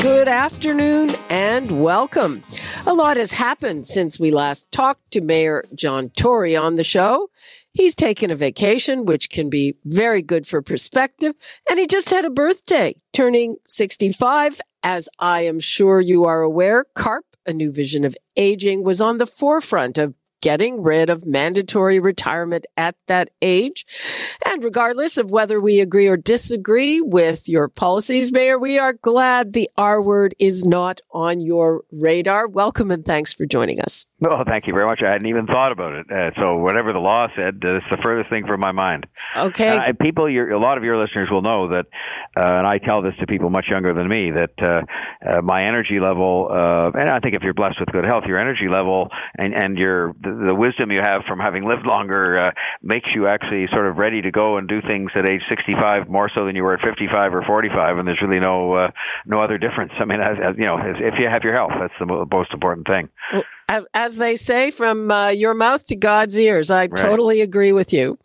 Good afternoon and welcome. A lot has happened since we last talked to Mayor John Tory on the show. He's taken a vacation, which can be very good for perspective, and he just had a birthday, turning 65. As I am sure you are aware, CARP, a new vision of aging, was on the forefront of getting rid of mandatory retirement at that age. And regardless of whether we agree or disagree with your policies, Mayor, we are glad the R word is not on your radar. Welcome and thanks for joining us. Well, thank you very much. I hadn't even thought about it. Uh, so whatever the law said, uh, it's the furthest thing from my mind. Okay. Uh, people, a lot of your listeners will know that, uh, and I tell this to people much younger than me, that uh, uh, my energy level, and I think if you're blessed with good health, your energy level and and your the, the wisdom you have from having lived longer makes you actually sort of ready to go and do things at age 65 more so than you were at 55 or 45, and there's really no no other difference. I mean, as, as, you know, if you have your health, that's the most important thing. Well, as they say, from uh, your mouth to God's ears. I right. totally agree with you.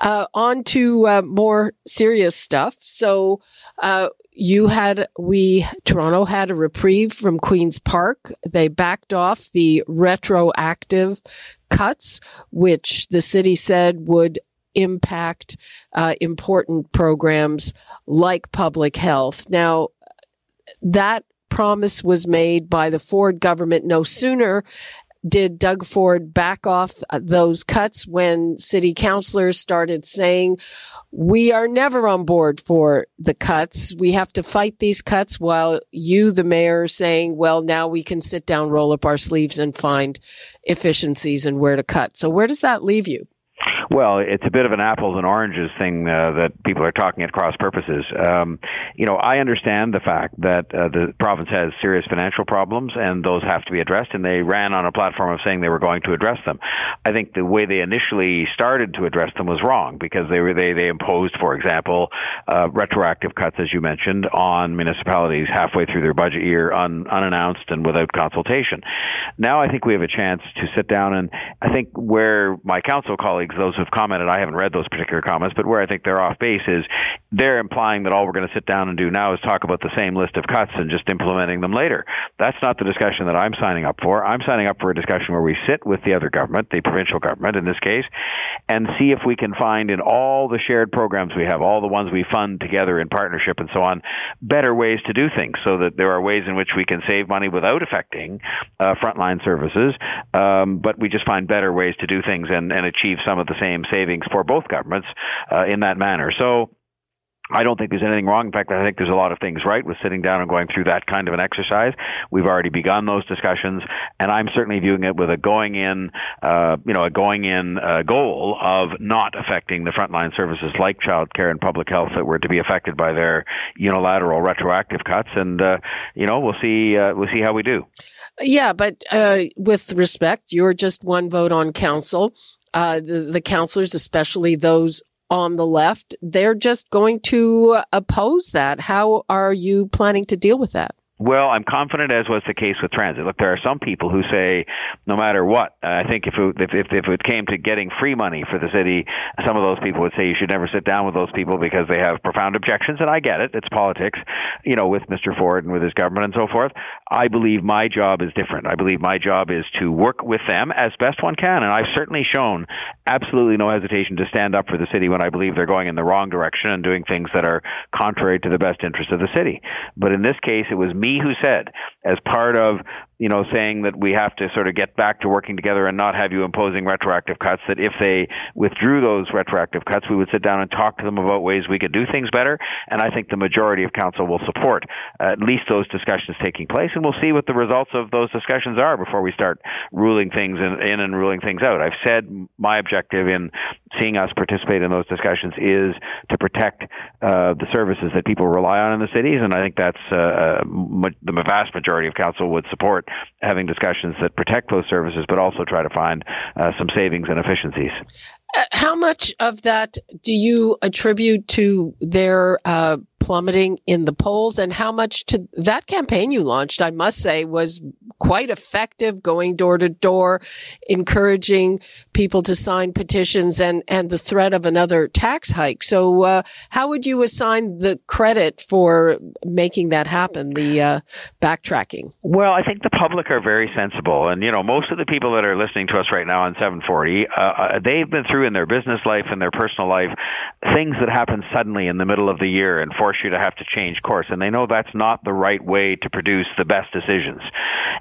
Uh, on to uh, more serious stuff. So, uh, you had, we, Toronto had a reprieve from Queen's Park. They backed off the retroactive cuts, which the city said would impact uh, important programs like public health. Now, that promise was made by the Ford government no sooner did Doug Ford back off uh, those cuts when city councilors started saying, we are never on board for the cuts. We have to fight these cuts while you, the mayor, are saying, well, now we can sit down, roll up our sleeves and find efficiencies and where to cut. So where does that leave you? Well, it's a bit of an apples and oranges thing uh, that people are talking at cross purposes. Um, you know, I understand the fact that uh, the province has serious financial problems and those have to be addressed, and they ran on a platform of saying they were going to address them. I think the way they initially started to address them was wrong because they were they they imposed, for example, uh, retroactive cuts, as you mentioned, on municipalities halfway through their budget year, un, unannounced and without consultation. Now, I think we have a chance to sit down and I think where my council colleagues, those have commented, I haven't read those particular comments, but where I think they're off base is they're implying that all we're going to sit down and do now is talk about the same list of cuts and just implementing them later. That's not the discussion that I'm signing up for. I'm signing up for a discussion where we sit with the other government, the provincial government in this case, and see if we can find in all the shared programs we have, all the ones we fund together in partnership and so on, better ways to do things so that there are ways in which we can save money without affecting uh, frontline services, um, but we just find better ways to do things and, and achieve some of the same savings for both governments uh, in that manner. So I don't think there's anything wrong. In fact, I think there's a lot of things right with sitting down and going through that kind of an exercise. We've already begun those discussions, and I'm certainly viewing it with a going in, uh, you know, a going in uh, goal of not affecting the frontline services like child care and public health that were to be affected by their unilateral retroactive cuts. And uh, you know, we'll see. Uh, we'll see how we do. Yeah, but uh, with respect, you're just one vote on council uh, the, the councilors, especially those on the left, they're just going to oppose that. How are you planning to deal with that? Well, I'm confident, as was the case with transit. Look, there are some people who say, no matter what, uh, I think if it, if, if if it came to getting free money for the city, some of those people would say you should never sit down with those people because they have profound objections, and I get it. It's politics, you know, with Mr. Ford and with his government and so forth. I believe my job is different. I believe my job is to work with them as best one can, and I've certainly shown absolutely no hesitation to stand up for the city when I believe they're going in the wrong direction and doing things that are contrary to the best interest of the city. But in this case, it was me who said, as part of you know, saying that we have to sort of get back to working together and not have you imposing retroactive cuts. That if they withdrew those retroactive cuts, we would sit down and talk to them about ways we could do things better. And I think the majority of council will support uh, at least those discussions taking place, and we'll see what the results of those discussions are before we start ruling things in, in and ruling things out. I've said my objective in seeing us participate in those discussions is to protect uh, the services that people rely on in the cities, and I think that's uh, uh the vast majority of council would support having discussions that protect those services, but also try to find uh, some savings and efficiencies. Uh, how much of that do you attribute to their uh, plummeting in the polls and how much to that campaign you launched, I must say, was quite effective going door to door, encouraging people to sign petitions and, and the threat of another tax hike. So, uh, how would you assign the credit for making that happen, the uh, backtracking? Well, I think the public are very sensible. And, you know, most of the people that are listening to us right now on 740, uh, uh, they've been through in their business life and their personal life things that happen suddenly in the middle of the year and force you to have to change course. And they know that's not the right way to produce the best decisions.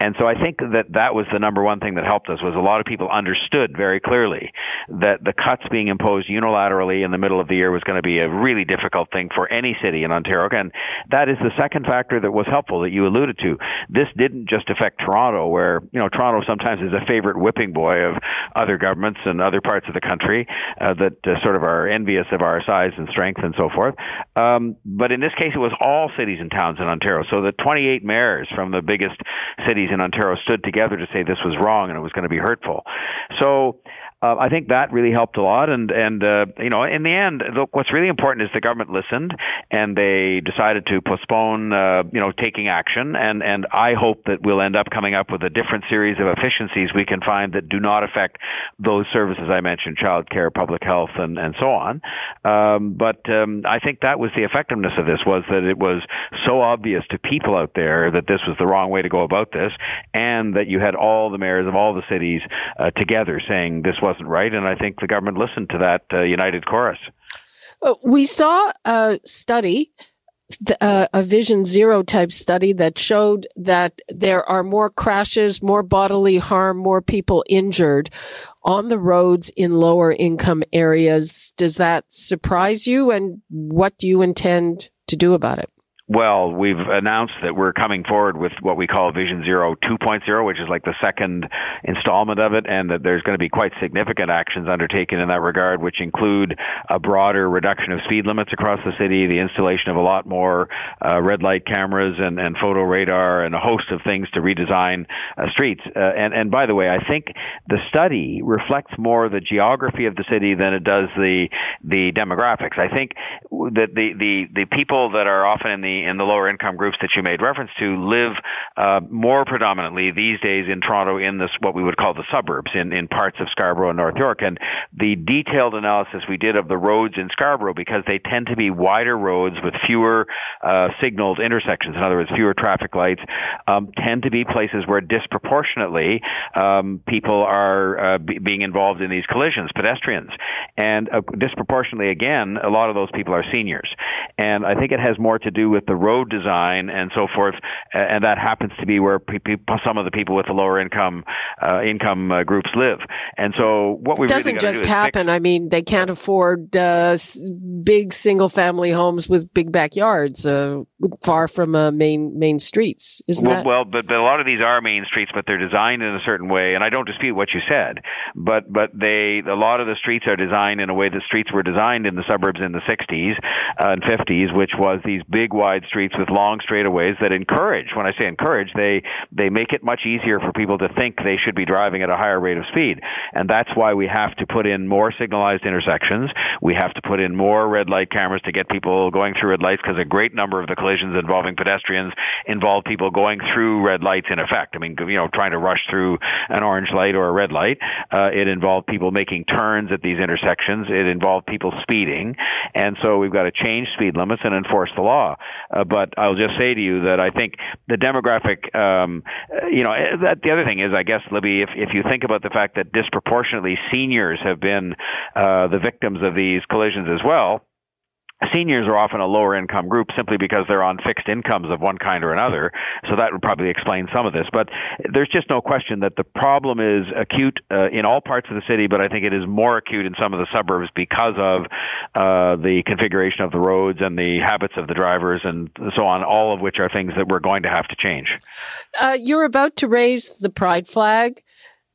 And so I think that that was the number one thing that helped us was a lot of people understood very clearly that the cuts being imposed unilaterally in the middle of the year was going to be a really difficult thing for any city in Ontario. And that is the second factor that was helpful that you alluded to. This didn't just affect Toronto, where, you know, Toronto sometimes is a favorite whipping boy of other governments and other parts of the country uh, that uh, sort of are envious of our size and strength and so forth. Um, but in this case, it was all cities and towns in Ontario. So the 28 mayors from the biggest cities in Ontario stood together to say this was wrong and it was going to be hurtful. So uh, I think that really helped a lot. And and uh, you know, in the end, look, what's really important is the government listened and they decided to postpone, uh, you know, taking action. And and I hope that we'll end up coming up with a different series of efficiencies we can find that do not affect those services I mentioned, childcare, public health, and and so on. Um, but um, I think that was the effectiveness of this was that it was so obvious to people out there that this was the wrong way to go about this, and that you had all the mayors of all the cities uh, together saying this was wasn't right, and I think the government listened to that uh, united chorus. Uh, we saw a study, uh, a Vision Zero type study that showed that there are more crashes, more bodily harm, more people injured on the roads in lower income areas. Does that surprise you? And what do you intend to do about it? Well, we've announced that we're coming forward with what we call Vision Zero 2.0, which is like the second installment of it, and that there's going to be quite significant actions undertaken in that regard, which include a broader reduction of speed limits across the city, the installation of a lot more uh, red light cameras and, and photo radar, and a host of things to redesign uh, streets. Uh, and, and by the way, I think the study reflects more the geography of the city than it does the the demographics. I think that the the the people that are often in the in the lower income groups that you made reference to live uh, more predominantly these days in Toronto in this what we would call the suburbs in in parts of Scarborough and North York. And the detailed analysis we did of the roads in Scarborough because they tend to be wider roads with fewer uh, signaled intersections. In other words fewer traffic lights um, tend to be places where disproportionately um, people are uh, b- being involved in these collisions pedestrians. And uh, disproportionately again a lot of those people are seniors. And I think it has more to do with the road design and so forth, and that happens to be where some of the people with the lower income uh, income uh, groups live. And so what we doesn't really just happen. I mean, they can't afford uh, big single family homes with big backyards uh, far from uh, main main streets, isn't well, that? Well, but, but a lot of these are main streets, but they're designed in a certain way, and I don't dispute what you said, but but they a lot of the streets are designed in a way that streets were designed in the suburbs in the 60s uh, and 50s, which was these big wide wide streets with long straightaways that encourage, when I say encourage, they, they make it much easier for people to think they should be driving at a higher rate of speed. And that's why we have to put in more signalized intersections. We have to put in more red light cameras to get people going through red lights because a great number of the collisions involving pedestrians involve people going through red lights in effect. I mean, you know, trying to rush through an orange light or a red light. Uh, it involved people making turns at these intersections. It involved people speeding. And so we've got to change speed limits and enforce the law. Uh, but I'll just say to you that I think the demographic, um, you know, eh, that the other thing is, I guess, Libby, if if you think about the fact that disproportionately seniors have been uh, the victims of these collisions as well seniors are often a lower income group simply because they're on fixed incomes of one kind or another. So that would probably explain some of this. But there's just no question that the problem is acute uh, in all parts of the city, but I think it is more acute in some of the suburbs because of uh, the configuration of the roads and the habits of the drivers and so on, all of which are things that we're going to have to change. Uh, you're about to raise the pride flag.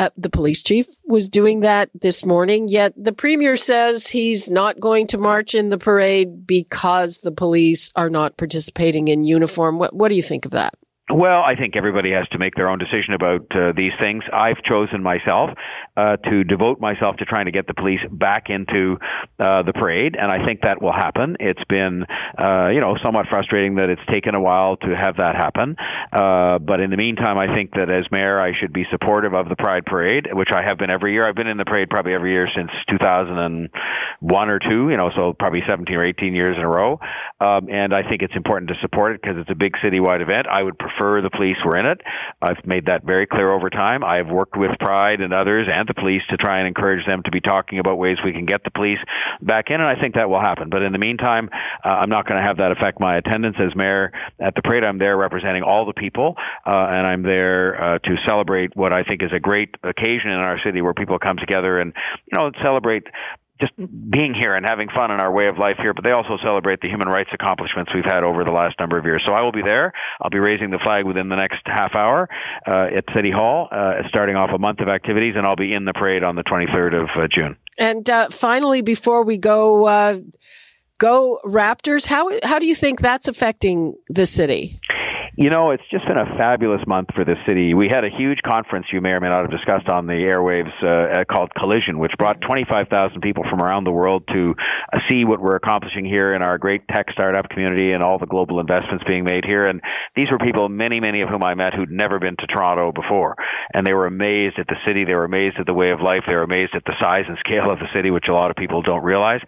Uh, the police chief was doing that this morning, yet the premier says he's not going to march in the parade because the police are not participating in uniform. What, what do you think of that? Well, I think everybody has to make their own decision about uh, these things. I've chosen myself uh, to devote myself to trying to get the police back into uh, the parade, and I think that will happen. It's been, uh, you know, somewhat frustrating that it's taken a while to have that happen. Uh, but in the meantime, I think that as mayor, I should be supportive of the Pride Parade, which I have been every year. I've been in the parade probably every year since 2001 or two, you know, so probably 17 or 18 years in a row. Um, and I think it's important to support it because it's a big citywide event. I would prefer prefer the police were in it. I've made that very clear over time. I've worked with Pride and others and the police to try and encourage them to be talking about ways we can get the police back in, and I think that will happen. But in the meantime, uh, I'm not going to have that affect my attendance as mayor at the parade. I'm there representing all the people, uh, and I'm there uh, to celebrate what I think is a great occasion in our city where people come together and you know celebrate just being here and having fun in our way of life here, but they also celebrate the human rights accomplishments we've had over the last number of years. So I will be there. I'll be raising the flag within the next half hour uh, at City Hall, uh, starting off a month of activities, and I'll be in the parade on the 23rd of uh, June. And uh, finally, before we go, uh, go Raptors. How how do you think that's affecting the city? You know, it's just been a fabulous month for the city. We had a huge conference you may or may not have discussed on the airwaves uh, called Collision, which brought 25,000 people from around the world to uh, see what we're accomplishing here in our great tech startup community and all the global investments being made here. And these were people, many, many of whom I met who'd never been to Toronto before. And they were amazed at the city. They were amazed at the way of life. They were amazed at the size and scale of the city, which a lot of people don't realize.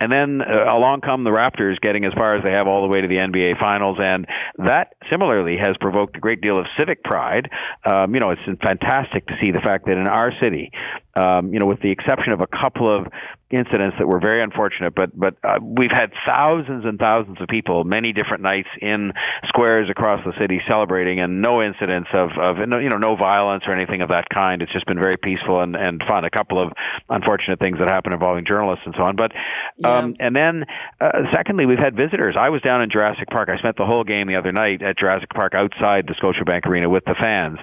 And then uh, along come the Raptors getting as far as they have all the way to the NBA Finals. And that, similarly has provoked a great deal of civic pride. Um, you know, it's fantastic to see the fact that in our city, um, you know, with the exception of a couple of incidents that were very unfortunate, but but uh, we've had thousands and thousands of people, many different nights in squares across the city celebrating, and no incidents of of you know no violence or anything of that kind. It's just been very peaceful and and fun. A couple of unfortunate things that happened involving journalists and so on, but um, yeah. and then uh, secondly, we've had visitors. I was down in Jurassic Park. I spent the whole game the other night at Jurassic Park outside the Scotiabank Arena with the fans,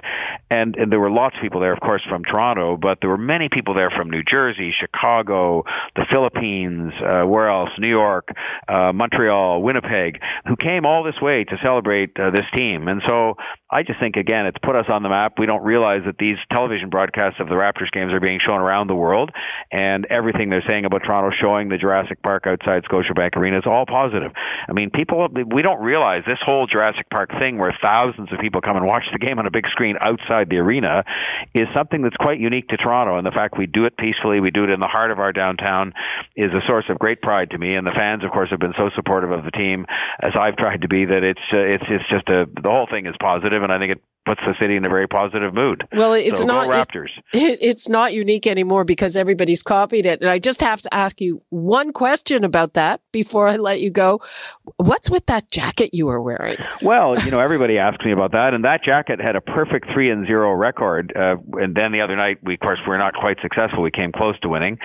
and and there were lots of people there, of course, from Toronto, but there were many people there from New Jersey, Chicago, the Philippines, uh, where else? New York, uh, Montreal, Winnipeg, who came all this way to celebrate uh, this team. And so I just think, again, it's put us on the map. We don't realize that these television broadcasts of the Raptors games are being shown around the world, and everything they're saying about Toronto showing the Jurassic Park outside Scotiabank Arena is all positive. I mean, people, we don't realize this whole Jurassic Park thing where thousands of people come and watch the game on a big screen outside the arena is something that's quite unique to Toronto. And the fact we do it peacefully, we do it in the heart of our downtown, is a source of great pride to me. And the fans, of course, have been so supportive of the team as I've tried to be. That it's uh, it's it's just a the whole thing is positive, and I think it puts the city in a very positive mood. Well, it's so not Raptors. It, it's not unique anymore because everybody's copied it. And I just have to ask you one question about that before I let you go. What's with that jacket you were wearing? Well, you know, everybody asks me about that, and that jacket had a perfect three and zero record. Uh, and then the other night, we of course we were not quite successful. We came close to winning.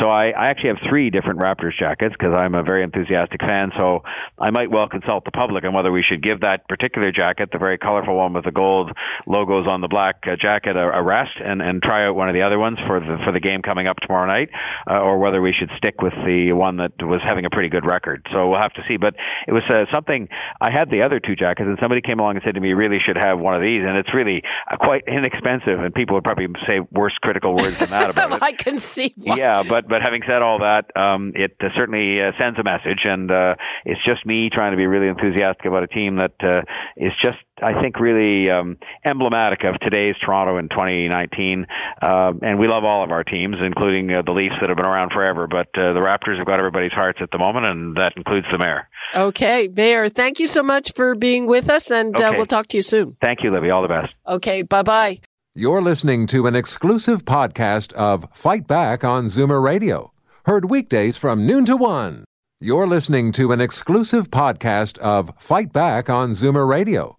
So I, I actually have three different Raptors jackets because I'm a very enthusiastic fan. So I might well consult the public on whether we should give that particular jacket, the very colorful one with the gold gold logos on the black uh, jacket a, a rest and, and try out one of the other ones for the for the game coming up tomorrow night, uh, or whether we should stick with the one that was having a pretty good record. So we'll have to see. But it was uh, something. I had the other two jackets, and somebody came along and said to me, "You really should have one of these." And it's really uh, quite inexpensive, and people would probably say worse critical words than that about it. I can see. Why. Yeah, but but having said all that, um, it uh, certainly uh, sends a message, and uh, it's just me trying to be really enthusiastic about a team that uh, is just I think, really um, emblematic of today's Toronto in 2019. Uh, and we love all of our teams, including uh, the Leafs that have been around forever. But uh, the Raptors have got everybody's hearts at the moment, and that includes the mayor. Okay, Mayor, thank you so much for being with us, and uh, okay. we'll talk to you soon. Thank you, Libby. All the best. Okay, bye bye. You're listening to an exclusive podcast of Fight Back on Zoomer Radio, heard weekdays from noon to one. You're listening to an exclusive podcast of Fight Back on Zoomer Radio,